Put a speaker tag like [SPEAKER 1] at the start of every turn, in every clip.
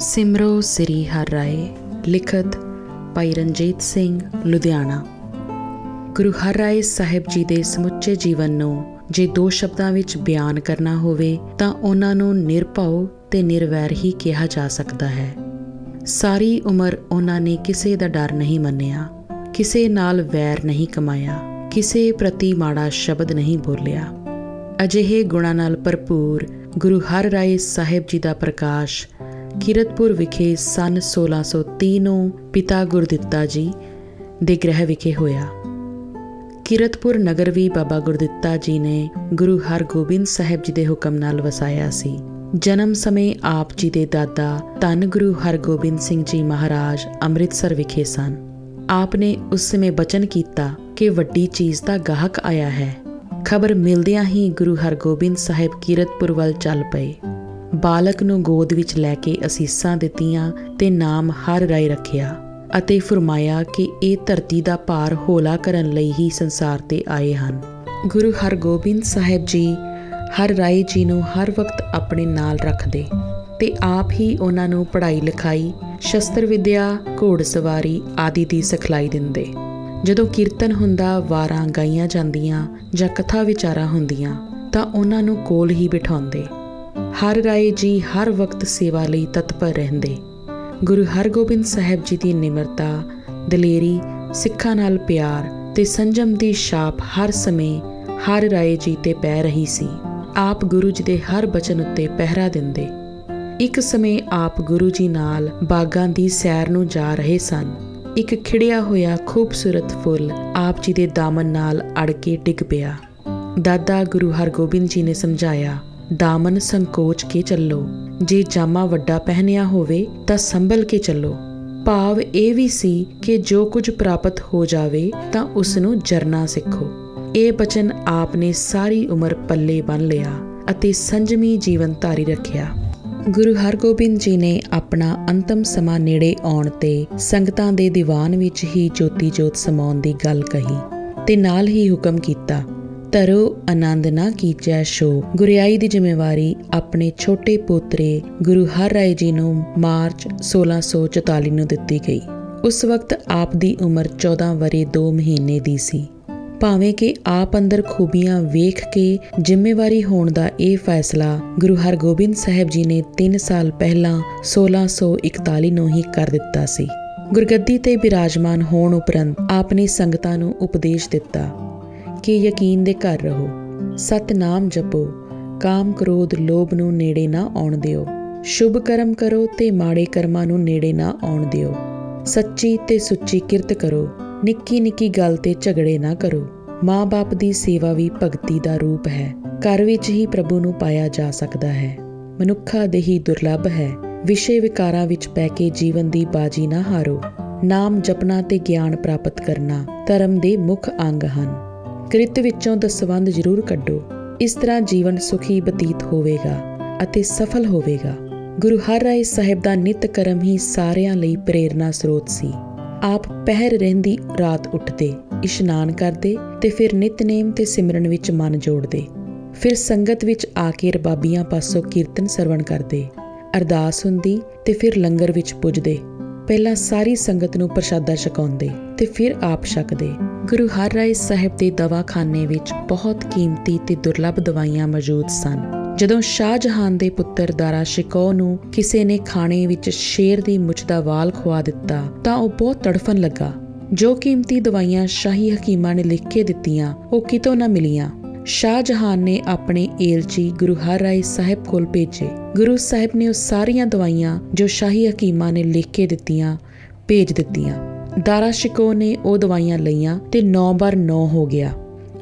[SPEAKER 1] ਸਿਮਰੋ ਸ੍ਰੀ ਹਰਿ ਰਾਏ, ਲਿਖਤ ਭਾਈ ਰਣਜੀਤ ਸਿੰਘ, ਲੁਧਿਆਣਾ। ਗੁਰੂ ਹਰਿ ਰਾਏ ਸਾਹਿਬ ਜੀ ਦੇ ਸਮੁੱਚੇ ਜੀਵਨ ਨੂੰ ਜੇ ਦੋ ਸ਼ਬਦਾਂ ਵਿੱਚ ਬਿਆਨ ਕਰਨਾ ਹੋਵੇ, ਤਾਂ ਉਹਨਾਂ ਨੂੰ ਨਿਰਭਉ ਤੇ ਨਿਰਵੈਰ ਹੀ ਕਿਹਾ ਜਾ ਸਕਦਾ ਹੈ। ਸਾਰੀ ਉਮਰ ਉਹਨਾਂ ਨੇ ਕਿਸੇ ਦਾ ਡਰ ਨਹੀਂ ਮੰਨਿਆ, ਕਿਸੇ ਨਾਲ ਵੈਰ ਨਹੀਂ ਕਮਾਇਆ, ਕਿਸੇ ਪ੍ਰਤੀ ਮਾੜਾ ਸ਼ਬਦ ਨਹੀਂ ਬੋਲਿਆ। ਅਜਿਹੇ ਗੁਣਾਂ ਨਾਲ ਭਰਪੂਰ ਗੁਰੂ ਹਰਿ ਰਾਏ ਸਾਹਿਬ ਜੀ ਦਾ ਪ੍ਰਕਾਸ਼ ਕੀਰਤਪੁਰ ਵਿਖੇ ਸਨ 1630 ਨੂੰ ਪਿਤਾ ਗੁਰਦਿੱਤਾ ਜੀ ਦੇ ਗ੍ਰਹਿ ਵਿਖੇ ਹੋਇਆ। ਕੀਰਤਪੁਰ ਨਗਰ ਵੀ ਬਾਬਾ ਗੁਰਦਿੱਤਾ ਜੀ ਨੇ ਗੁਰੂ ਹਰਗੋਬਿੰਦ ਸਾਹਿਬ ਜੀ ਦੇ ਹੁਕਮ ਨਾਲ ਵਸਾਇਆ ਸੀ। ਜਨਮ ਸਮੇਂ ਆਪ ਜੀ ਦੇ ਦਾਦਾ ਧੰਨ ਗੁਰੂ ਹਰਗੋਬਿੰਦ ਸਿੰਘ ਜੀ ਮਹਾਰਾਜ ਅੰਮ੍ਰਿਤਸਰ ਵਿਖੇ ਸਨ। ਆਪ ਨੇ ਉਸ ਸਮੇਂ ਬਚਨ ਕੀਤਾ ਕਿ ਵੱਡੀ ਚੀਜ਼ ਦਾ ਗਾਹਕ ਆਇਆ ਹੈ। ਖਬਰ ਮਿਲਦਿਆਂ ਹੀ ਗੁਰੂ ਹਰਗੋਬਿੰਦ ਸਾਹਿਬ ਕੀਰਤਪੁਰ ਵੱਲ ਚੱਲ ਪਏ। ਬਾਲਕ ਨੂੰ ਗੋਦ ਵਿੱਚ ਲੈ ਕੇ ਅਸੀਸਾਂ ਦਿੱਤੀਆਂ ਤੇ ਨਾਮ ਹਰ ਰਾਏ ਰੱਖਿਆ ਅਤੇ ਫਰਮਾਇਆ ਕਿ ਇਹ ਧਰਤੀ ਦਾ ਭਾਰ ਹੌਲਾ ਕਰਨ ਲਈ ਹੀ ਸੰਸਾਰ ਤੇ ਆਏ ਹਨ। ਗੁਰੂ ਹਰਗੋਬਿੰਦ ਸਾਹਿਬ ਜੀ ਹਰ ਰਾਏ ਜੀ ਨੂੰ ਹਰ ਵਕਤ ਆਪਣੇ ਨਾਲ ਰੱਖਦੇ ਤੇ ਆਪ ਹੀ ਉਹਨਾਂ ਨੂੰ ਪੜ੍ਹਾਈ ਲਿਖਾਈ, ਸ਼ਸਤਰ ਵਿਦਿਆ ਘੋੜਸਵਾਰੀ ਆਦਿ ਦੀ ਸਿਖਲਾਈ ਦਿੰਦੇ। ਜਦੋਂ ਕੀਰਤਨ ਹੁੰਦਾ, ਵਾਰਾਂ ਗਾਈਆਂ ਜਾਂਦੀਆਂ ਜਾਂ ਕਥਾ ਵਿਚਾਰਾ ਹੁੰਦੀਆਂ ਤਾਂ ਉਹਨਾਂ ਨੂੰ ਕੋਲ ਹੀ ਬਿਠਾਉਂਦੇ। ਹਰ ਰਾਏ ਜੀ ਹਰ ਵਕਤ ਸੇਵਾ ਲਈ ਤਤਪਰ ਰਹਿੰਦੇ। ਗੁਰੂ ਹਰਗੋਬਿੰਦ ਸਾਹਿਬ ਜੀ ਦੀ ਨਿਮਰਤਾ, ਦਲੇਰੀ, ਸਿੱਖਾਂ ਨਾਲ ਪਿਆਰ ਤੇ ਸੰਜਮ ਦੀ ਛਾਪ ਹਰ ਸਮੇਂ ਹਰ ਰਾਏ ਜੀ ਤੇ ਪੈ ਰਹੀ ਸੀ। ਆਪ ਗੁਰੂ ਜੀ ਦੇ ਹਰ ਬਚਨ ਉੱਤੇ ਪਹਿਰਾ ਦਿੰਦੇ। ਇੱਕ ਸਮੇਂ ਆਪ ਗੁਰੂ ਜੀ ਨਾਲ ਬਾਗਾਂ ਦੀ ਸੈਰ ਨੂੰ ਜਾ ਰਹੇ ਸਨ। ਇੱਕ ਖਿੜਿਆ ਹੋਇਆ ਖੂਬਸੂਰਤ ਫੁੱਲ ਆਪ ਜੀ ਦੇ ਦਾਮਨ ਨਾਲ ਅੜ ਕੇ ਡਿੱਗ ਪਿਆ। ਦਾਦਾ ਗੁਰੂ ਹਰਗੋਬਿੰਦ ਜੀ ਨੇ ਸਮਝਾਇਆ ਦਾਮਨ ਸੰਕੋਚ ਕੇ ਚੱਲੋ। ਜੇ ਜਾਮਾ ਵੱਡਾ ਪਹਿਨਿਆ ਹੋਵੇ ਤਾਂ ਸੰਭਲ ਕੇ ਚੱਲੋ। ਭਾਵ ਇਹ ਵੀ ਸੀ ਕਿ ਜੋ ਕੁਝ ਪ੍ਰਾਪਤ ਹੋ ਜਾਵੇ ਤਾਂ ਉਸ ਨੂੰ ਜਰਨਾ ਸਿੱਖੋ। ਇਹ ਬਚਨ ਆਪ ਨੇ ਸਾਰੀ ਉਮਰ ਪੱਲੇ ਬੰਨ ਲਿਆ ਅਤੇ ਸੰਜਮੀ ਜੀਵਨ ਧਾਰੀ ਰੱਖਿਆ। ਗੁਰੂ ਹਰਗੋਬਿੰਦ ਜੀ ਨੇ ਆਪਣਾ ਅੰਤਮ ਸਮਾਂ ਨੇੜੇ ਆਉਣ ਤੇ ਸੰਗਤਾਂ ਦੇ ਦੀਵਾਨ ਵਿੱਚ ਹੀ ਜੋਤੀ ਜੋਤ ਸਮਾਉਣ ਦੀ ਗੱਲ ਕਹੀ ਤੇ ਨਾਲ ਹੀ ਹੁਕਮ ਕੀਤਾ ਤਰੋ ਆਨੰਦ ਨਾ ਕੀਚੈ ਸ਼ੋ ਗੁਰਿਆਈ ਦੀ ਜ਼ਿੰਮੇਵਾਰੀ ਆਪਣੇ ਛੋਟੇ ਪੋਤਰੇ ਗੁਰੂ ਹਰ ਰਾਏ ਜੀ ਨੂੰ ਮਾਰਚ 1644 ਨੂੰ ਦਿੱਤੀ ਗਈ। ਉਸ ਵਕਤ ਆਪ ਦੀ ਉਮਰ 14 ਵਰੇ 2 ਮਹੀਨੇ ਦੀ ਸੀ। ਭਾਵੇਂ ਕਿ ਆਪ ਅੰਦਰ ਖੂਬੀਆਂ ਵੇਖ ਕੇ ਜ਼ਿੰਮੇਵਾਰੀ ਹੋਣ ਦਾ ਇਹ ਫੈਸਲਾ ਗੁਰੂ ਹਰਗੋਬਿੰਦ ਸਾਹਿਬ ਜੀ ਨੇ 3 ਸਾਲ ਪਹਿਲਾਂ 1641 ਨੂੰ ਹੀ ਕਰ ਦਿੱਤਾ ਸੀ। ਗੁਰਗੱਦੀ ਤੇ ਬਿਰਾਜਮਾਨ ਹੋਣ ਉਪਰੰਤ ਆਪ ਨੇ ਸੰਗਤਾਂ ਨੂੰ ਉਪਦੇਸ਼ ਦਿੱਤਾ। ਕਿ ਯਕੀਨ ਦੇ ਘਰ ਰਹੋ। ਸਤਨਾਮ ਜਪੋ। ਕਾਮ ਕ੍ਰੋਧ ਲੋਭ ਨੂੰ ਨੇੜੇ ਨਾ ਆਉਣ ਦਿਓ। ਸ਼ੁਭ ਕਰਮ ਕਰੋ ਤੇ ਮਾੜੇ ਕਰਮਾਂ ਨੂੰ ਨੇੜੇ ਨਾ ਆਉਣ ਦਿਓ। ਸੱਚੀ ਤੇ ਸੁੱਚੀ ਕਿਰਤ ਕਰੋ। ਨਿੱਕੀ ਨਿੱਕੀ ਗੱਲ ਤੇ ਝਗੜੇ ਨਾ ਕਰੋ। ਮਾਂ-ਬਾਪ ਦੀ ਸੇਵਾ ਵੀ ਭਗਤੀ ਦਾ ਰੂਪ ਹੈ। ਘਰ ਵਿੱਚ ਹੀ ਪ੍ਰਭੂ ਨੂੰ ਪਾਇਆ ਜਾ ਸਕਦਾ ਹੈ। ਮਨੁੱਖਾ ਦੇਹੀ ਦੁਰਲੱਭ ਹੈ। ਵਿਸ਼ੇ ਵਿਕਾਰਾਂ ਵਿੱਚ ਪੈ ਕੇ ਜੀਵਨ ਦੀ ਬਾਜੀ ਨਾ ਹਾਰੋ। ਨਾਮ ਜਪਣਾ ਤੇ ਗਿਆਨ ਪ੍ਰਾਪਤ ਕਰਨਾ ਧਰਮ ਦੇ ਮੁੱਖ ਅੰਗ ਹਨ। ਕ੍ਰਿਤ ਵਿੱਚੋਂ ਦਸਵੰਦ ਜ਼ਰੂਰ ਕੱਢੋ। ਇਸ ਤਰ੍ਹਾਂ ਜੀਵਨ ਸੁਖੀ ਬਤੀਤ ਹੋਵੇਗਾ ਅਤੇ ਸਫਲ ਹੋਵੇਗਾ। ਗੁਰੂ ਹਰ ਰਾਏ ਸਾਹਿਬ ਦਾ ਨਿਤ ਕਰਮ ਹੀ ਸਾਰਿਆਂ ਲਈ ਪ੍ਰੇਰਣਾ ਸਰੋਤ ਸੀ। ਆਪ ਪਹਿਰ ਰਹਿੰਦੀ ਰਾਤ ਉੱਠਦੇ, ਇਸ਼ਨਾਨ ਕਰਦੇ ਤੇ ਫਿਰ ਨਿਤਨੇਮ ਤੇ ਸਿਮਰਨ ਵਿੱਚ ਮਨ ਜੋੜਦੇ। ਫਿਰ ਸੰਗਤ ਵਿੱਚ ਆ ਕੇ ਰਬਾਬੀਆਂ ਪਾਸੋਂ ਕੀਰਤਨ ਸਰਵਣ ਕਰਦੇ। ਅਰਦਾਸ ਹੁੰਦੀ ਤੇ ਫਿਰ ਲੰਗਰ ਵਿੱਚ ਪੁੱਜਦੇ। ਪਹਿਲਾਂ ਸਾਰੀ ਸੰਗਤ ਨੂੰ ਪ੍ਰਸ਼ਾਦਾ ਛਕਾਉਂਦੇ ਤੇ ਫਿਰ ਆਪ ਛਕਦੇ। ਗੁਰੂ ਹਰ ਰਾਏ ਸਾਹਿਬ ਦੇ ਦਵਾਖਾਨੇ ਵਿੱਚ ਬਹੁਤ ਕੀਮਤੀ ਤੇ ਦੁਰਲੱਭ ਦਵਾਈਆਂ ਮੌਜੂਦ ਸਨ। ਜਦੋਂ ਸ਼ਾਹਜਹਾਨ ਦੇ ਪੁੱਤਰ ਦਾਰਾ ਸ਼ਿਕੋ ਨੂੰ ਕਿਸੇ ਨੇ ਖਾਣੇ ਵਿੱਚ ਸ਼ੇਰ ਦੀ ਮੁੱਛ ਦਾ ਵਾਲ ਖਵਾ ਦਿੱਤਾ, ਤਾਂ ਉਹ ਬਹੁਤ ਤੜਫਣ ਲੱਗਾ। ਜੋ ਕੀਮਤੀ ਦਵਾਈਆਂ ਸ਼ਾਹੀ ਹਕੀਮਾਂ ਨੇ ਲਿਖ ਕੇ ਦਿੱਤੀਆਂ, ਉਹ ਕਿਤੋਂ ਨਾ ਮਿਲੀਆਂ। ਸ਼ਾਹਜਹਾਨ ਨੇ ਆਪਣੇ ਏਲਚੀ ਗੁਰੂ ਹਰ ਰਾਏ ਸਾਹਿਬ ਕੋਲ ਭੇਜੇ। ਗੁਰੂ ਸਾਹਿਬ ਨੇ ਉਹ ਸਾਰੀਆਂ ਦਵਾਈਆਂ ਜੋ ਸ਼ਾਹੀ ਹਕੀਮਾਂ ਨੇ ਲਿਖ ਕੇ ਦਿੱਤੀਆਂ, ਭੇਜ ਦਿੱਤੀਆਂ। ਦਾਰਾ ਸ਼ਿਕੋ ਨੇ ਉਹ ਦਵਾਈਆਂ ਲਈਆਂ ਤੇ 9 ਬਾਰ 9 ਹੋ ਗਿਆ।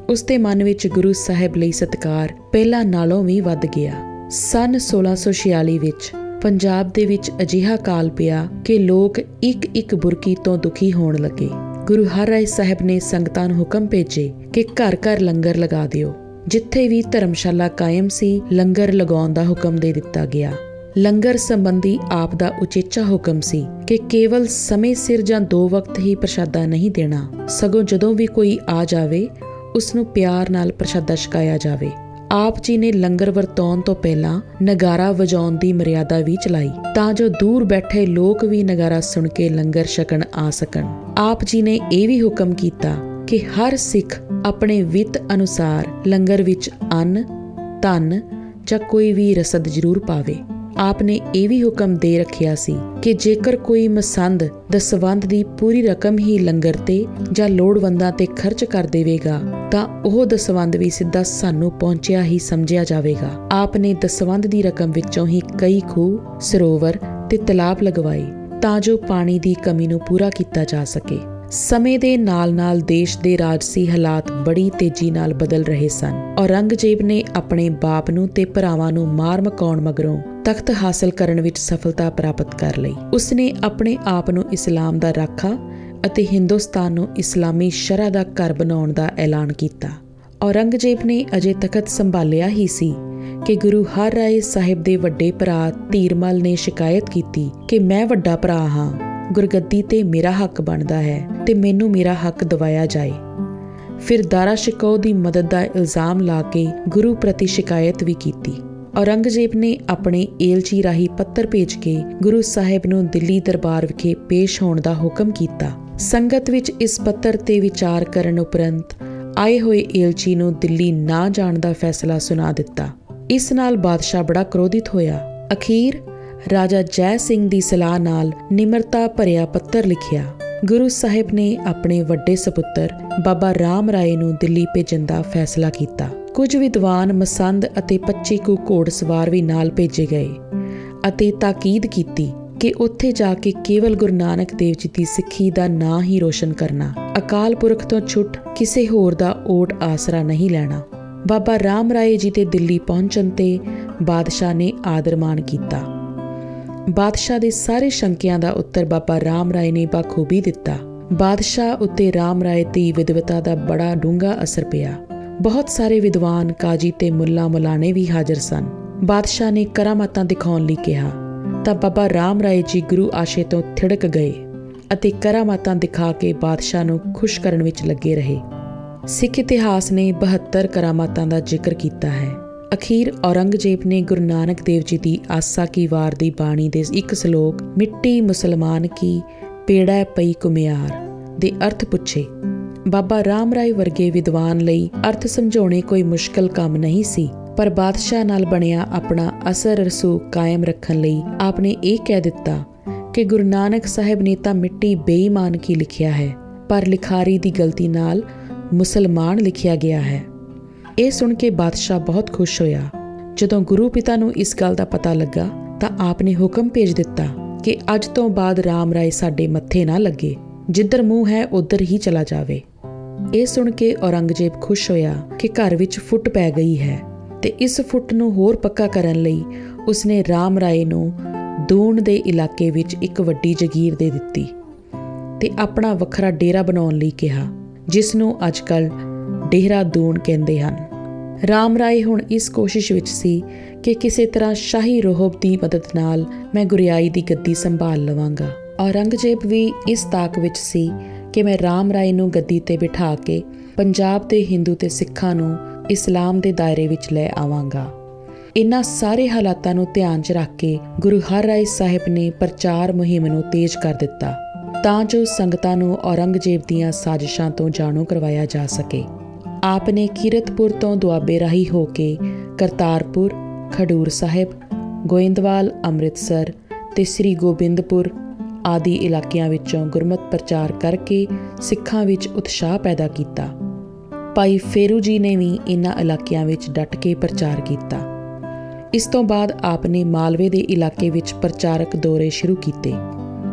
[SPEAKER 1] ਉਸ ਦੇ ਮਨ ਵਿੱਚ ਗੁਰੂ ਸਾਹਿਬ ਲਈ ਸਤਕਾਰ ਪਹਿਲਾਂ ਨਾਲੋਂ ਵੀ ਵੱਧ ਗਿਆ। ਸਨ 1646 ਵਿੱਚ ਪੰਜਾਬ ਦੇ ਵਿੱਚ ਅਜਿਹਾ ਕਾਲ ਪਿਆ ਕਿ ਲੋਕ ਇੱਕ ਇੱਕ ਬੁਰਕੀ ਤੋਂ ਦੁਖੀ ਹੋਣ ਲੱਗੇ। ਗੁਰੂ ਹਰ ਰਾਏ ਸਾਹਿਬ ਨੇ ਸੰਗਤਾਂ ਨੂੰ ਹੁਕਮ ਭੇਜੇ ਕਿ ਘਰ ਘਰ ਲੰਗਰ ਲਗਾ ਦਿਓ, ਜਿੱਥੇ ਵੀ ਧਰਮਸ਼ਾਲਾ ਕਾਇਮ ਸੀ, ਲੰਗਰ ਲਗਾਉਣ ਦਾ ਹੁਕਮ ਦੇ ਦਿੱਤਾ ਗਿਆ। ਲੰਗਰ ਸੰਬੰਧੀ ਆਪ ਦਾ ਉਚੇਚਾ ਹੁਕਮ ਸੀ ਕਿ ਕੇਵਲ ਸਮੇਂ ਸਿਰ ਜਾਂ ਦੋ ਵਕਤ ਹੀ ਪ੍ਰਸ਼ਾਦਾ ਨਹੀਂ ਦੇਣਾ। ਸਗੋਂ ਜਦੋਂ ਵੀ ਕੋਈ ਆ ਜਾਵੇ ਉਸ ਨੂੰ ਪਿਆਰ ਨਾਲ ਪ੍ਰਸ਼ਾਦਾ ਛਕਾਇਆ ਜਾਵੇ। ਆਪ ਜੀ ਨੇ ਲੰਗਰ ਵਰਤਾਉਣ ਤੋਂ ਪਹਿਲਾਂ ਨਗਾਰਾ ਵਜਾਉਣ ਦੀ ਮਰਿਆਦਾ ਵੀ ਚਲਾਈ, ਤਾਂ ਜੋ ਦੂਰ ਬੈਠੇ ਲੋਕ ਵੀ ਨਗਾਰਾ ਸੁਣ ਕੇ ਲੰਗਰ ਛਕਣ ਆ ਸਕਣ। ਆਪ ਜੀ ਨੇ ਇਹ ਵੀ ਹੁਕਮ ਕੀਤਾ ਕਿ ਹਰ ਸਿੱਖ ਆਪਣੇ ਵਿੱਤ ਅਨੁਸਾਰ ਲੰਗਰ ਵਿੱਚ ਅੰਨ, ਧਨ ਜਾਂ ਕੋਈ ਵੀ ਰਸਦ ਜ਼ਰੂਰ ਪਾਵੇ। ਆਪ ਨੇ ਇਹ ਵੀ ਹੁਕਮ ਦੇ ਰੱਖਿਆ ਸੀ ਕਿ ਜੇਕਰ ਕੋਈ ਮਸੰਦ ਦਸਵੰਦ ਦੀ ਪੂਰੀ ਰਕਮ ਹੀ ਲੰਗਰ ਤੇ ਜਾਂ ਲੋੜਵੰਦਾਂ ਤੇ ਖਰਚ ਕਰ ਦੇਵੇਗਾ, ਤਾਂ ਉਹ ਦਸਵੰਦ ਵੀ ਸਿੱਧਾ ਸਾਨੂੰ ਪਹੁੰਚਿਆ ਹੀ ਸਮਝਿਆ ਜਾਵੇਗਾ। ਆਪ ਨੇ ਦਸਵੰਦ ਦੀ ਰਕਮ ਵਿੱਚੋਂ ਹੀ ਕਈ ਖੂਹ, ਸਰੋਵਰ ਤੇ ਤਲਾਬ ਲਗਵਾਏ, ਤਾਂ ਜੋ ਪਾਣੀ ਦੀ ਕਮੀ ਨੂੰ ਪੂਰਾ ਕੀਤਾ ਜਾ ਸਕੇ। ਸਮੇਂ ਦੇ ਨਾਲ-ਨਾਲ ਦੇਸ਼ ਦੇ ਰਾਜਸੀ ਹਾਲਾਤ ਬੜੀ ਤੇਜ਼ੀ ਨਾਲ ਬਦਲ ਰਹੇ ਸਨ। ਔਰੰਗਜ਼ੇਬ ਨੇ ਆਪਣੇ ਬਾਪ ਨੂੰ ਤੇ ਭਰਾਵਾਂ ਨੂੰ ਮਾਰ ਮਕਾਉਣ ਮਗਰੋਂ ਤਖਤ ਹਾਸਲ ਕਰਨ ਵਿੱਚ ਸਫਲਤਾ ਪ੍ਰਾਪਤ ਕਰ ਲਈ। ਉਸਨੇ ਆਪਣੇ ਆਪ ਨੂੰ ਇਸਲਾਮ ਦਾ ਰਾਖਾ ਅਤੇ ਹਿੰਦੁਸਤਾਨ ਨੂੰ ਇਸਲਾਮੀ ਸ਼ਰਾ ਦਾ ਘਰ ਬਣਾਉਣ ਦਾ ਐਲਾਨ ਕੀਤਾ। ਔਰੰਗਜ਼ੇਬ ਨੇ ਅਜੇ ਤਖਤ ਸੰਭਾਲਿਆ ਹੀ ਸੀ ਕਿ ਗੁਰੂ ਹਰ ਰਾਏ ਸਾਹਿਬ ਦੇ ਵੱਡੇ ਭਰਾ ਧੀਰਮਲ ਨੇ ਸ਼ਿਕਾਇਤ ਕੀਤੀ ਕਿ ਮੈਂ ਵੱਡਾ ਭਰਾ ਹਾਂ, ਗੁਰਗੱਦੀ ਤੇ ਮੇਰਾ ਹੱਕ ਬਣਦਾ ਹੈ ਤੇ ਮੈਨੂੰ ਮੇਰਾ ਹੱਕ ਦਿਵਾਇਆ ਜਾਏ। ਫਿਰ ਦਾਰਾ ਸ਼ਿਕੋ ਦੀ ਮਦਦ ਦਾ ਇਲਜ਼ਾਮ ਲਾ ਕੇ ਗੁਰੂ ਪ੍ਰਤੀ ਸ਼ਿਕਾਇਤ ਵੀ ਕੀਤੀ। ਔਰੰਗਜ਼ੇਬ ਨੇ ਆਪਣੇ ਏਲਚੀ ਰਾਹੀਂ ਪੱਤਰ ਭੇਜ ਕੇ ਗੁਰੂ ਸਾਹਿਬ ਨੂੰ ਦਿੱਲੀ ਦਰਬਾਰ ਵਿਖੇ ਪੇਸ਼ ਹੋਣ ਦਾ ਹੁਕਮ ਕੀਤਾ। ਸੰਗਤ ਵਿੱਚ ਇਸ ਪੱਤਰ ਤੇ ਵਿਚਾਰ ਕਰਨ ਉਪਰੰਤ ਆਏ ਹੋਏ ਏਲਚੀ ਨੂੰ ਦਿੱਲੀ ਨਾ ਜਾਣ ਦਾ ਫੈਸਲਾ ਸੁਣਾ ਦਿੱਤਾ। ਇਸ ਨਾਲ ਬਾਦਸ਼ਾਹ ਬੜਾ ਕ੍ਰੋਧਿਤ ਹੋਇਆ। ਅਖੀਰ ਰਾਜਾ ਜੈ ਸਿੰਘ ਦੀ ਸਲਾਹ ਨਾਲ ਨਿਮਰਤਾ ਭਰਿਆ ਪੱਤਰ ਲਿਖਿਆ। ਗੁਰੂ ਸਾਹਿਬ ਨੇ ਆਪਣੇ ਵੱਡੇ ਸੁਪੁੱਤਰ ਬਾਬਾ ਰਾਮ ਰਾਏ ਨੂੰ ਦਿੱਲੀ ਭੇਜਣ ਦਾ ਫੈਸਲਾ ਕੀਤਾ। ਕੁਝ ਵਿਦਵਾਨ ਮਸੰਦ ਅਤੇ 25 ਕੁ ਘੋੜ ਸਵਾਰ ਵੀ ਨਾਲ ਭੇਜੇ ਗਏ ਅਤੇ ਤਾਕੀਦ ਕੀਤੀ ਕਿ ਉੱਥੇ ਜਾ ਕੇ ਕੇਵਲ ਗੁਰੂ ਨਾਨਕ ਦੇਵ ਜੀ ਦੀ ਸਿੱਖੀ ਦਾ ਨਾਂ ਹੀ ਰੋਸ਼ਨ ਕਰਨਾ, ਅਕਾਲ ਪੁਰਖ ਤੋਂ ਛੁੱਟ ਕਿਸੇ ਹੋਰ ਦਾ ਓਟ ਆਸਰਾ ਨਹੀਂ ਲੈਣਾ। ਬਾਬਾ ਰਾਮ ਰਾਏ ਜੀ ਦੇ ਦਿੱਲੀ ਪਹੁੰਚਣ ਤੇ ਬਾਦਸ਼ਾਹ ਨੇ ਆਦਰ ਮਾਨ ਕੀਤਾ। ਬਾਦਸ਼ਾਹ ਦੇ ਸਾਰੇ ਸ਼ੰਕਿਆਂ ਦਾ ਉੱਤਰ ਬਾਬਾ ਰਾਮ ਰਾਏ ਨੇ ਬਖੂਬੀ ਦਿੱਤਾ। ਬਾਦਸ਼ਾਹ ਉੱਤੇ ਰਾਮ ਰਾਏ ਦੀ ਵਿਦਵਤਾ ਦਾ ਬੜਾ ਡੂੰਘਾ ਅਸਰ ਪਿਆ। ਬਹੁਤ ਸਾਰੇ ਵਿਦਵਾਨ ਕਾਜੀ ਤੇ ਮੁੱਲਾ ਮੁਲਾਣੇ ਵੀ ਹਾਜ਼ਰ ਸਨ। ਬਾਦਸ਼ਾਹ ਨੇ ਕਰਾਮਾਤਾਂ ਦਿਖਾਉਣ ਲਈ ਕਿਹਾ, ਤਾਂ ਬਾਬਾ ਰਾਮ ਰਾਏ ਜੀ ਗੁਰੂ ਆਸ਼ੇ ਤੋਂ ਥਿੜਕ ਗਏ ਅਤੇ ਕਰਾਮਾਤਾਂ ਦਿਖਾ ਕੇ ਬਾਦਸ਼ਾਹ ਨੂੰ ਖੁਸ਼ ਕਰਨ ਵਿੱਚ ਲੱਗੇ ਰਹੇ। ਸਿੱਖ ਇਤਿਹਾਸ ਨੇ 72 ਕਰਾਮਾਤਾਂ ਦਾ ਜ਼ਿਕਰ ਕੀਤਾ ਹੈ। ਅਖੀਰ ਔਰੰਗਜ਼ੇਬ ਨੇ ਗੁਰੂ ਨਾਨਕ ਦੇਵ ਜੀ ਦੀ ਆਸਾ ਕੀ ਵਾਰ ਦੀ ਬਾਣੀ ਦੇ ਇੱਕ ਸ਼ਲੋਕ, ਮਿੱਟੀ ਮੁਸਲਮਾਨ ਕੀ ਪੇੜਾ ਪਈ ਕੁਮਿਆਰ ਦੇ ਅਰਥ ਪੁੱਛੇ ਬਾਬਾ ਰਾਮ ਰਾਏ ਵਰਗੇ ਵਿਦਵਾਨ ਲਈ ਅਰਥ ਸਮਝਾਉਣੇ ਕੋਈ ਮੁਸ਼ਕਲ ਕੰਮ ਨਹੀਂ ਸੀ, ਪਰ ਬਾਦਸ਼ਾਹ ਨਾਲ ਬਣਿਆ ਆਪਣਾ ਅਸਰ ਰਸੂਖ ਕਾਇਮ ਰੱਖਣ ਲਈ ਆਪਨੇ ਇਹ ਕਹਿ ਦਿੱਤਾ ਕਿ ਗੁਰੂ ਨਾਨਕ ਸਾਹਿਬ ਨੇ ਤਾਂ ਮਿੱਟੀ ਬੇਈਮਾਨ ਕੀ ਲਿਖਿਆ ਹੈ, ਪਰ ਲਿਖਾਰੀ ਦੀ ਗਲਤੀ ਨਾਲ ਮੁਸਲਮਾਨ ਲਿਖਿਆ ਗਿਆ ਹੈ। ਇਹ ਸੁਣ ਕੇ ਬਾਦਸ਼ਾਹ ਬਹੁਤ ਖੁਸ਼ ਹੋਇਆ। ਜਦੋਂ ਗੁਰੂ ਪਿਤਾ ਨੂੰ ਇਸ ਗੱਲ ਦਾ ਪਤਾ ਲੱਗਾ, ਤਾਂ ਆਪ ਨੇ ਹੁਕਮ ਭੇਜ ਦਿੱਤਾ ਕਿ ਅੱਜ ਤੋਂ ਬਾਅਦ ਰਾਮ ਰਾਏ ਸਾਡੇ ਮੱਥੇ ਨਾ ਲੱਗੇ, ਜਿੱਧਰ ਮੂੰਹ ਹੈ, ਉਧਰ ਹੀ ਚਲਾ ਜਾਵੇ। ਇਹ ਸੁਣ ਕੇ ਔਰੰਗਜ਼ੇਬ ਖੁਸ਼ ਹੋਇਆ ਕਿ ਘਰ ਵਿੱਚ ਫੁੱਟ ਪੈ ਗਈ ਹੈ ਤੇ ਇਸ ਫੁੱਟ ਨੂੰ ਹੋਰ ਪੱਕਾ ਕਰਨ ਲਈ ਉਸਨੇ ਰਾਮ ਰਾਏ ਨੂੰ ਦੂਣ ਦੇ ਇਲਾਕੇ ਵਿੱਚ ਇੱਕ ਵੱਡੀ ਜ਼ਗੀਰ ਦੇ ਦਿੱਤੀ ਤੇ ਆਪਣਾ ਵੱਖਰਾ ਡੇਰਾ ਬਣਾਉਣ ਲਈ ਕਿਹਾ ਜਿਸ ਨੂੰ ਅੱਜਕੱਲ ਡੇਰਾ ਦੂਣ ਕਹਿੰਦੇ ਹਨ। ਰਾਮ ਰਾਏ ਹੁਣ ਇਸ ਕੋਸ਼ਿਸ਼ ਵਿੱਚ ਸੀ ਕਿ ਕਿਸੇ ਤਰ੍ਹਾਂ ਸ਼ਾਹੀ ਰੋਹਬ ਦੀ ਮਦਦ ਨਾਲ ਮੈਂ ਗੁਰਿਆਈ ਦੀ ਗੱਦੀ ਸੰਭਾਲ ਲਵਾਂਗਾ। ਔਰੰਗਜ਼ੇਬ ਵੀ ਇਸ ਤਾਕ ਵਿੱਚ ਸੀ ਕਿ ਮੈਂ ਰਾਮ ਰਾਏ ਨੂੰ ਗੱਦੀ ਤੇ ਬਿਠਾ ਕੇ ਪੰਜਾਬ ਦੇ ਹਿੰਦੂ ਤੇ ਸਿੱਖਾਂ ਨੂੰ ਇਸਲਾਮ ਦੇ ਦਾਇਰੇ ਵਿੱਚ ਲੈ ਆਵਾਂਗਾ। ਇਨ੍ਹਾਂ ਸਾਰੇ ਹਾਲਾਤਾਂ ਨੂੰ ਧਿਆਨ 'ਚ ਰੱਖ ਕੇ ਗੁਰੂ ਹਰਰਾਏ ਸਾਹਿਬ ਨੇ ਪ੍ਰਚਾਰ ਮੁਹਿੰਮ ਨੂੰ ਤੇਜ਼ ਕਰ ਦਿੱਤਾ, ਤਾਂ ਜੋ ਸੰਗਤਾਂ ਨੂੰ ਔਰੰਗਜ਼ੇਬ ਦੀਆਂ ਸਾਜ਼ਿਸ਼ਾਂ ਤੋਂ ਜਾਣੂ ਕਰਵਾਇਆ ਜਾ ਸਕੇ। ਆਪ ਨੇ ਕੀਰਤਪੁਰ ਤੋਂ ਦੁਆਬੇ ਰਾਹੀ ਹੋ ਕੇ ਕਰਤਾਰਪੁਰ, ਖਡੂਰ ਸਾਹਿਬ, ਗੋਇੰਦਵਾਲ, ਅੰਮ੍ਰਿਤਸਰ ਤੇ ਸ੍ਰੀ ਗੋਬਿੰਦਪੁਰ ਆਦਿ ਇਲਾਕਿਆਂ ਵਿੱਚੋਂ ਗੁਰਮਤ ਪ੍ਰਚਾਰ ਕਰਕੇ ਸਿੱਖਾਂ ਵਿੱਚ ਉਤਸ਼ਾਹ ਪੈਦਾ ਕੀਤਾ। ਭਾਈ ਫੇਰੂ ਜੀ ਨੇ ਵੀ ਇਨ੍ਹਾਂ ਇਲਾਕਿਆਂ ਵਿੱਚ ਡਟ ਕੇ ਪ੍ਰਚਾਰ ਕੀਤਾ। ਇਸ ਤੋਂ ਬਾਅਦ ਆਪ ਨੇ ਮਾਲਵੇ ਦੇ ਇਲਾਕੇ ਵਿੱਚ ਪ੍ਰਚਾਰਕ ਦੌਰੇ ਸ਼ੁਰੂ ਕੀਤੇ।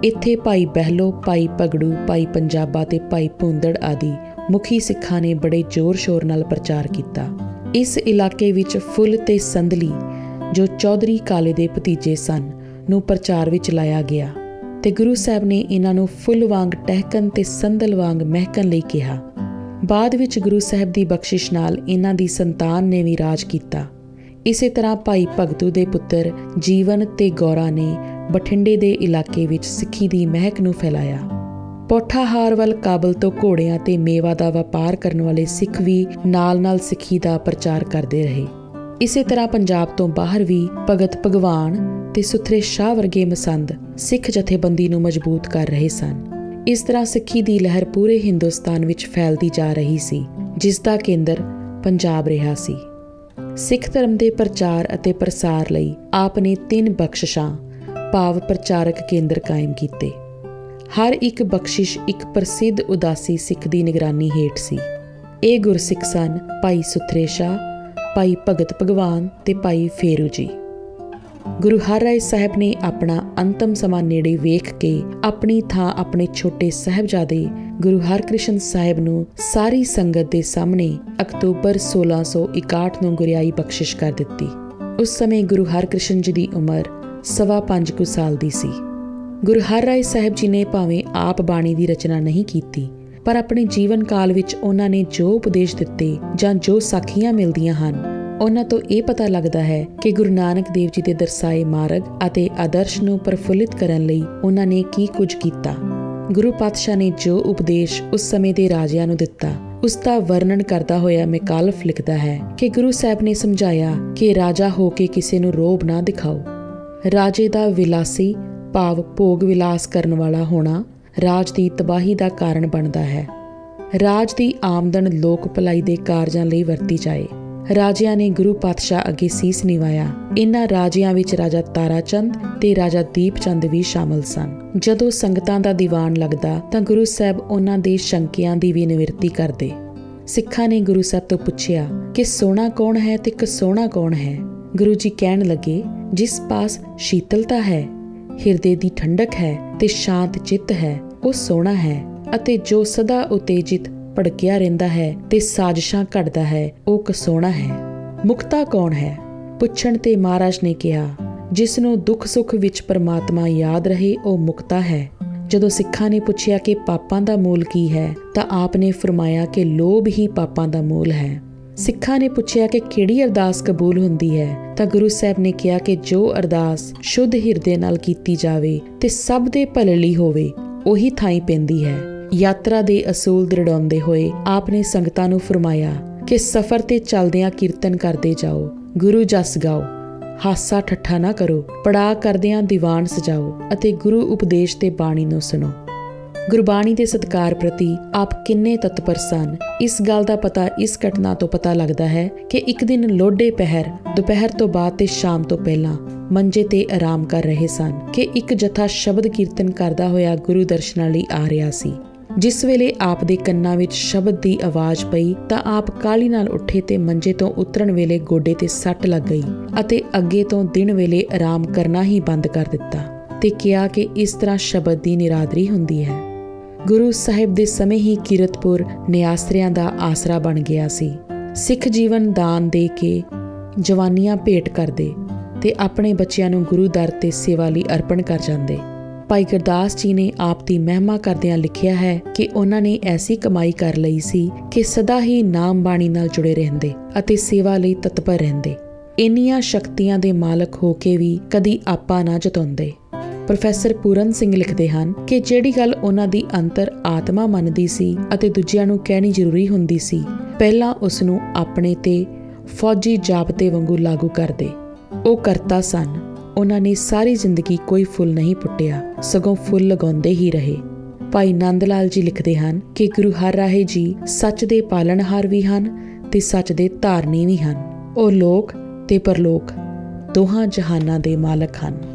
[SPEAKER 1] ਇੱਥੇ ਭਾਈ ਬਹਿਲੋ, ਭਾਈ ਪਗੜੂ ਭਾਈ ਪੰਜਾਬਾ ਤੇ ਭਾਈ ਪੁੰਦੜ ਆਦਿ ਮੁਖੀ ਸਿੱਖਾਂ ਨੇ ਬੜੇ ਜ਼ੋਰ-ਸ਼ੋਰ ਨਾਲ ਪ੍ਰਚਾਰ ਕੀਤਾ। ਇਸ ਇਲਾਕੇ ਵਿੱਚ ਫੁੱਲ ਤੇ ਸੰਦਲੀ ਜੋ ਚੌਧਰੀ ਕਾਲੇ ਦੇ ਭਤੀਜੇ ਸਨ ਨੂੰ ਪ੍ਰਚਾਰ ਵਿੱਚ ਲਾਇਆ ਗਿਆ। ਤੇ ਗੁਰੂ ਸਾਹਿਬ ਨੇ ਇਹਨਾਂ ਨੂੰ ਫੁੱਲ ਵਾਂਗ ਟਹਿਕਣ ਤੇ ਸੰਦਲ ਵਾਂਗ ਮਹਿਕਣ ਲਈ ਕਿਹਾ। ਬਾਅਦ ਵਿੱਚ ਗੁਰੂ ਸਾਹਿਬ ਦੀ ਬਖਸ਼ਿਸ਼ ਨਾਲ ਇਹਨਾਂ ਦੀ ਸੰਤਾਨ ਨੇ ਵੀ ਰਾਜ ਕੀਤਾ। ਇਸੇ ਤਰ੍ਹਾਂ ਭਾਈ ਭਗਤੂ ਦੇ ਪੁੱਤਰ ਜੀਵਨ ਤੇ ਗੌਰਾ ਨੇ ਬਠਿੰਡੇ ਦੇ ਇਲਾਕੇ ਵਿੱਚ ਸਿੱਖੀ ਦੀ ਮਹਿਕ ਨੂੰ ਫੈਲਾਇਆ। ਪੋਠਾਹਾਰ ਵੱਲ ਕਾਬਲ ਤੋਂ ਘੋੜਿਆਂ ਤੇ ਮੇਵਾ ਦਾ ਵਪਾਰ ਕਰਨ ਵਾਲੇ ਸਿੱਖ ਵੀ ਨਾਲ-ਨਾਲ ਸਿੱਖੀ ਦਾ ਪ੍ਰਚਾਰ ਕਰਦੇ ਰਹੇ। ਇਸੇ ਤਰ੍ਹਾਂ ਪੰਜਾਬ ਤੋਂ ਬਾਹਰ ਵੀ ਭਗਤ ਭਗਵਾਨ ਤੇ ਸੁਥਰੇ ਸ਼ਾਹ ਵਰਗੇ ਮਸੰਦ ਸਿੱਖ ਜਥੇਬੰਦੀ ਨੂੰ ਮਜ਼ਬੂਤ ਕਰ ਰਹੇ ਸਨ। ਇਸ ਤਰ੍ਹਾਂ ਸਿੱਖੀ ਦੀ ਲਹਿਰ ਪੂਰੇ ਹਿੰਦੁਸਤਾਨ ਵਿੱਚ ਫੈਲਦੀ ਜਾ ਰਹੀ ਸੀ, ਜਿਸ ਦਾ ਕੇਂਦਰ ਪੰਜਾਬ ਰਿਹਾ ਸੀ। ਸਿੱਖ ਧਰਮ ਦੇ ਪ੍ਰਚਾਰ ਅਤੇ ਪ੍ਰਸਾਰ ਲਈ ਆਪ ਨੇ ਤਿੰਨ ਬਖਸ਼ਿਸ਼ਾਂ ਭਾਵ ਪ੍ਰਚਾਰਕ ਕੇਂਦਰ ਕਾਇਮ ਕੀਤੇ। ਹਰ ਇੱਕ ਬਖਸ਼ਿਸ਼ ਇੱਕ ਪ੍ਰਸਿੱਧ ਉਦਾਸੀ ਸਿੱਖ ਦੀ ਨਿਗਰਾਨੀ ਹੇਠ ਸੀ। ਇਹ ਗੁਰਸਿੱਖ ਸਨ ਭਾਈ ਸੁਥਰੇ ਸ਼ਾਹ ਭਾਈ ਭਗਤ ਭਗਵਾਨ ਤੇ ਭਾਈ ਫੇਰੂ ਜੀ। ਗੁਰੂ ਹਰਿਰਾਏ ਸਾਹਿਬ ਨੇ ਆਪਣਾ ਅੰਤਮ ਸਮਾਂ ਨੇੜੇ ਵੇਖ ਕੇ ਆਪਣੀ ਥਾਂ ਆਪਣੇ ਛੋਟੇ ਸਹਿਬਜ਼ਾਦੇ ਗੁਰੂ ਹਰਕ੍ਰਿਸ਼ਨ ਸਾਹਿਬ ਨੂੰ ਸਾਰੀ ਸੰਗਤ ਦੇ ਸਾਹਮਣੇ ਅਕਤੂਬਰ 1661 ਨੂੰ ਗੁਰਿਆਈ ਬਖਸ਼ਿਸ਼ ਕਰ ਦਿੱਤੀ। ਉਸ ਸਮੇਂ ਗੁਰੂ ਹਰਕ੍ਰਿਸ਼ਨ ਜੀ ਦੀ ਉਮਰ ਸਵਾ 5 ਕੁ ਸਾਲ ਦੀ ਸੀ। ਗੁਰੂ ਹਰਿਰਾਏ ਸਾਹਿਬ ਜੀ ਨੇ ਭਾਵੇਂ ਆਪ ਬਾਣੀ ਦੀ ਰਚਨਾ ਨਹੀਂ ਕੀਤੀ ਪਰ ਆਪਣੇ ਜੀਵਨ ਕਾਲ ਵਿੱਚ ਉਹਨਾਂ ਨੇ ਜੋ ਉਪਦੇਸ਼ ਦਿੱਤੇ ਜਾਂ ਜੋ ਸਾਖੀਆਂ ਮਿਲਦੀਆਂ ਹਨ, ਉਹਨਾਂ ਤੋਂ ਇਹ ਪਤਾ ਲੱਗਦਾ ਹੈ ਕਿ ਗੁਰੂ ਨਾਨਕ ਦੇਵ ਜੀ ਦੇ ਦਰਸਾਏ ਮਾਰਗ ਅਤੇ ਆਦਰਸ਼ ਨੂੰ ਪਰਫੁੱਲਿਤ ਕਰਨ ਲਈ ਉਹਨਾਂ ਨੇ ਕੀ ਕੁਝ ਕੀਤਾ। ਗੁਰੂ ਪਾਤਸ਼ਾਹ ਨੇ ਜੋ ਉਪਦੇਸ਼ ਉਸ ਸਮੇਂ ਦੇ ਰਾਜਿਆਂ ਨੂੰ ਦਿੱਤਾ, ਉਸ ਦਾ ਵਰਣਨ ਕਰਦਾ ਹੋਇਆ ਮਿਕਾਲਫ ਲਿਖਦਾ ਹੈ ਕਿ ਗੁਰੂ ਸਾਹਿਬ ਨੇ ਸਮਝਾਇਆ ਕਿ ਰਾਜਾ ਹੋ ਕੇ ਕਿਸੇ ਨੂੰ ਰੋਬ ਨਾ ਦਿਖਾਓ। ਰਾਜੇ ਦਾ ਵਿਲਾਸੀ ਭਾਵ ਭੋਗ ਵਿਲਾਸ ਕਰਨ ਵਾਲਾ ਹੋਣਾ ਰਾਜ ਦੀ ਤਬਾਹੀ ਦਾ ਕਾਰਨ ਬਣਦਾ ਹੈ। ਰਾਜ ਦੀ ਆਮਦਨ ਲੋਕ ਭਲਾਈ ਦੇ ਕਾਰਜਾਂ ਲਈ ਵਰਤੀ ਜਾਏ। ਰਾਜਿਆਂ ਨੇ ਗੁਰੂ ਪਾਤਸ਼ਾਹ ਅੱਗੇ ਸੀਸ ਨਿਵਾਇਆ। ਇਨ੍ਹਾਂ ਰਾਜਿਆਂ ਵਿੱਚ ਰਾਜਾ ਤਾਰਾਚੰਦ ਤੇ ਰਾਜਾ ਦੀਪਚੰਦ ਵੀ ਸ਼ਾਮਲ ਸਨ। ਜਦੋਂ ਸੰਗਤਾਂ ਦਾ ਦੀਵਾਨ ਲੱਗਦਾ, ਤਾਂ ਗੁਰੂ ਸਾਹਿਬ ਉਹਨਾਂ ਦੇ ਸ਼ੰਕਿਆਂ ਦੀ ਵੀ ਨਿਵਰਤੀ ਕਰਦੇ। ਸਿੱਖਾਂ ਨੇ ਗੁਰੂ ਸਾਹਿਬ ਤੋਂ ਪੁੱਛਿਆ ਕਿ ਸੋਨਾ ਕੌਣ ਹੈ ਤੇ ਕਸੋਣਾ ਕੌਣ ਹੈ? ਗੁਰੂ ਜੀ ਕਹਿਣ ਲੱਗੇ, ਜਿਸ ਪਾਸ ਸ਼ੀਤਲਤਾ ਹੈ ਹਿਰਦੇ ਦੀ ਠੰਡਕ ਹੈ ਤੇ ਸ਼ਾਂਤ ਚਿੱਤ ਹੈ, ਉਹ ਸੋਨਾ ਹੈ ਅਤੇ ਜੋ ਸਦਾ ਉਤੇਜਿਤ ਭੜਕਿਆ ਰਹਿੰਦਾ ਹੈ ਤੇ ਸਾਜ਼ਿਸ਼ਾਂ ਘੜਦਾ ਹੈ, ਉਹ ਕਸੋਣਾ ਹੈ। ਮੁਕਤਾ ਕੌਣ ਹੈ? ਪੁੱਛਣ ਤੇ ਮਹਾਰਾਜ ਨੇ ਕਿਹਾ, ਜਿਸ ਨੂੰ ਦੁੱਖ ਸੁੱਖ ਵਿੱਚ ਪਰਮਾਤਮਾ ਯਾਦ ਰਹੇ, ਉਹ ਮੁਕਤਾ ਹੈ। ਜਦੋਂ ਸਿੱਖਾਂ ਨੇ ਪੁੱਛਿਆ ਕਿ ਪਾਪਾਂ ਦਾ ਮੂਲ ਕੀ ਹੈ, ਤਾਂ ਆਪ ਨੇ ਫਰਮਾਇਆ ਕਿ ਲੋਭ ਹੀ ਪਾਪਾਂ ਦਾ ਮੂਲ ਹੈ। ਸਿੱਖਾਂ ਨੇ ਪੁੱਛਿਆ ਕਿ ਕਿਹੜੀ ਅਰਦਾਸ ਕਬੂਲ ਹੁੰਦੀ ਹੈ, ਤਾਂ ਗੁਰੂ ਸਾਹਿਬ ਨੇ ਕਿਹਾ ਕਿ ਜੋ ਅਰਦਾਸ ਸ਼ੁੱਧ ਹਿਰਦੇ ਨਾਲ ਕੀਤੀ ਜਾਵੇ ਤੇ ਸਭ ਦੇ ਭਲੇ ਲਈ ਹੋਵੇ, ਉਹੀ ਥਾਈ ਪੈਂਦੀ ਹੈ। ਯਾਤਰਾ ਦੇ ਅਸੂਲ ਦਰੜਾਉਂਦੇ ਹੋਏ ਆਪ ਨੇ ਸੰਗਤਾਂ ਨੂੰ ਫਰਮਾਇਆ ਕਿ ਸਫ਼ਰ ਤੇ ਚੱਲਦਿਆਂ ਕੀਰਤਨ ਕਰਦੇ ਜਾਓ, ਗੁਰੂ ਜਸ ਗਾਓ। ਹਾਸਾ ਠੱਠਾ ਨਾ ਕਰੋ ਪੜਾ ਕਰਦਿਆਂ ਦੀਵਾਨ ਸਜਾਓ ਅਤੇ ਗੁਰੂ ਉਪਦੇਸ਼ ਤੇ ਬਾਣੀ ਨੂੰ ਸੁਣੋ। ਗੁਰਬਾਣੀ ਦੇ ਸਤਕਾਰ ਪ੍ਰਤੀ ਆਪ ਕਿੰਨੇ ਤਤਪਰ ਸਨ। ਇਸ ਗੱਲ ਦਾ ਪਤਾ ਇਸ ਘਟਨਾ ਤੋਂ ਪਤਾ ਲੱਗਦਾ ਹੈ ਕਿ ਇੱਕ ਦਿਨ ਲੋਡੇ ਪਹਿਰ, ਦੁਪਹਿਰ ਤੋਂ ਬਾਅਦ ਤੇ ਸ਼ਾਮ ਤੋਂ ਪਹਿਲਾਂ ਮੰਜੇ ਤੇ ਆਰਾਮ ਕਰ ਰਹੇ ਸਨ ਕਿ ਇੱਕ ਜਥਾ ਸ਼ਬਦ ਕੀਰਤਨ ਕਰਦਾ ਹੋਇਆ ਗੁਰੂ ਦਰਸ਼ਨਾਂ ਲਈ ਆ ਰਿਹਾ ਸੀ। ਜਿਸ ਵੇਲੇ ਆਪ ਦੇ ਕੰਨਾਂ ਵਿੱਚ ਸ਼ਬਦ ਦੀ ਆਵਾਜ਼ ਪਈ ਤਾਂ ਆਪ ਕਾਲੀ ਨਾਲ ਉੱਠੇ ਤੇ ਮੰਜੇ ਤੋਂ ਉਤਰਨ ਵੇਲੇ ਗੋਡੇ ਤੇ ਸੱਟ ਲੱਗ ਗਈ ਅਤੇ ਅੱਗੇ ਤੋਂ ਦਿਨ ਵੇਲੇ ਆਰਾਮ ਕਰਨਾ ਹੀ ਬੰਦ ਕਰ ਦਿੱਤਾ ਤੇ ਕਿਹਾ ਕਿ ਇਸ ਤਰ੍ਹਾਂ ਸ਼ਬਦ ਦੀ ਨਿਰਾਦਰੀ ਹੁੰਦੀ ਹੈ। ਗੁਰੂ ਸਾਹਿਬ ਦੇ ਸਮੇਂ ਹੀ ਕੀਰਤਪੁਰ ਨਿਆਸਰਿਆਂ ਦਾ ਆਸਰਾ ਬਣ ਗਿਆ ਸੀ। ਸਿੱਖ ਜੀਵਨ ਦਾਨ ਦੇ ਕੇ ਜਵਾਨੀਆਂ ਭੇਟ ਕਰਦੇ ਤੇ ਆਪਣੇ ਬੱਚਿਆਂ ਨੂੰ ਗੁਰੂ ਦਰ ਤੇ ਸੇਵਾ ਲਈ ਅਰਪਣ ਕਰ ਜਾਂਦੇ। ਭਾਈ ਗੁਰਦਾਸ ਜੀ ਨੇ ਆਪ ਦੀ ਮਹਿਮਾ ਕਰਦਿਆਂ ਲਿਖਿਆ ਹੈ ਕਿ ਉਹਨਾਂ ਨੇ ਐਸੀ ਕਮਾਈ ਕਰ ਲਈ ਸੀ ਕਿ ਸਦਾ ਹੀ ਨਾਮ ਬਾਣੀ ਨਾਲ ਜੁੜੇ ਰਹਿੰਦੇ ਅਤੇ ਸੇਵਾ ਲਈ ਤਤਪਰ ਰਹਿੰਦੇ। ਇੰਨੀਆਂ ਸ਼ਕਤੀਆਂ ਦੇ ਮਾਲਕ ਹੋ ਕੇ ਵੀ ਕਦੀ ਆਪਾ ਨਾ ਜਤਾਉਂਦੇ ਪ੍ਰੋਫੈਸਰ ਪੂਰਨ ਸਿੰਘ ਲਿਖਦੇ ਹਨ ਕਿ ਜਿਹੜੀ ਗੱਲ ਉਹਨਾਂ ਦੀ ਅੰਤਰ ਆਤਮਾ ਮੰਨਦੀ ਸੀ ਅਤੇ ਦੂਜਿਆਂ ਨੂੰ ਕਹਿਣੀ ਜ਼ਰੂਰੀ ਹੁੰਦੀ ਸੀ, ਪਹਿਲਾਂ ਉਸ ਨੂੰ ਆਪਣੇ ਤੇ ਫੌਜੀ ਜਾਬਤੇ ਵਾਂਗੂ ਲਾਗੂ ਕਰਦੇ। ਉਹ ਕਰਤਾ ਸਨ। ਉਹਨਾਂ ਨੇ ਸਾਰੀ ਜ਼ਿੰਦਗੀ ਕੋਈ ਫੁੱਲ ਨਹੀਂ ਪੁੱਟਿਆ, ਸਗੋਂ ਫੁੱਲ ਲਗਾਉਂਦੇ ਹੀ ਰਹੇ। ਭਾਈ ਨੰਦ ਲਾਲ ਜੀ ਲਿਖਦੇ ਹਨ ਕਿ ਗੁਰੂ ਹਰ ਰਾਹੇ ਜੀ ਸੱਚ ਦੇ ਪਾਲਣਹਾਰ ਵੀ ਹਨ ਤੇ ਸੱਚ ਦੇ ਧਾਰਨੀ ਵੀ ਹਨ। ਉਹ ਲੋਕ ਤੇ ਪਰਲੋਕ ਦੋਹਾਂ ਜਹਾਨਾਂ ਦੇ ਮਾਲਕ ਹਨ।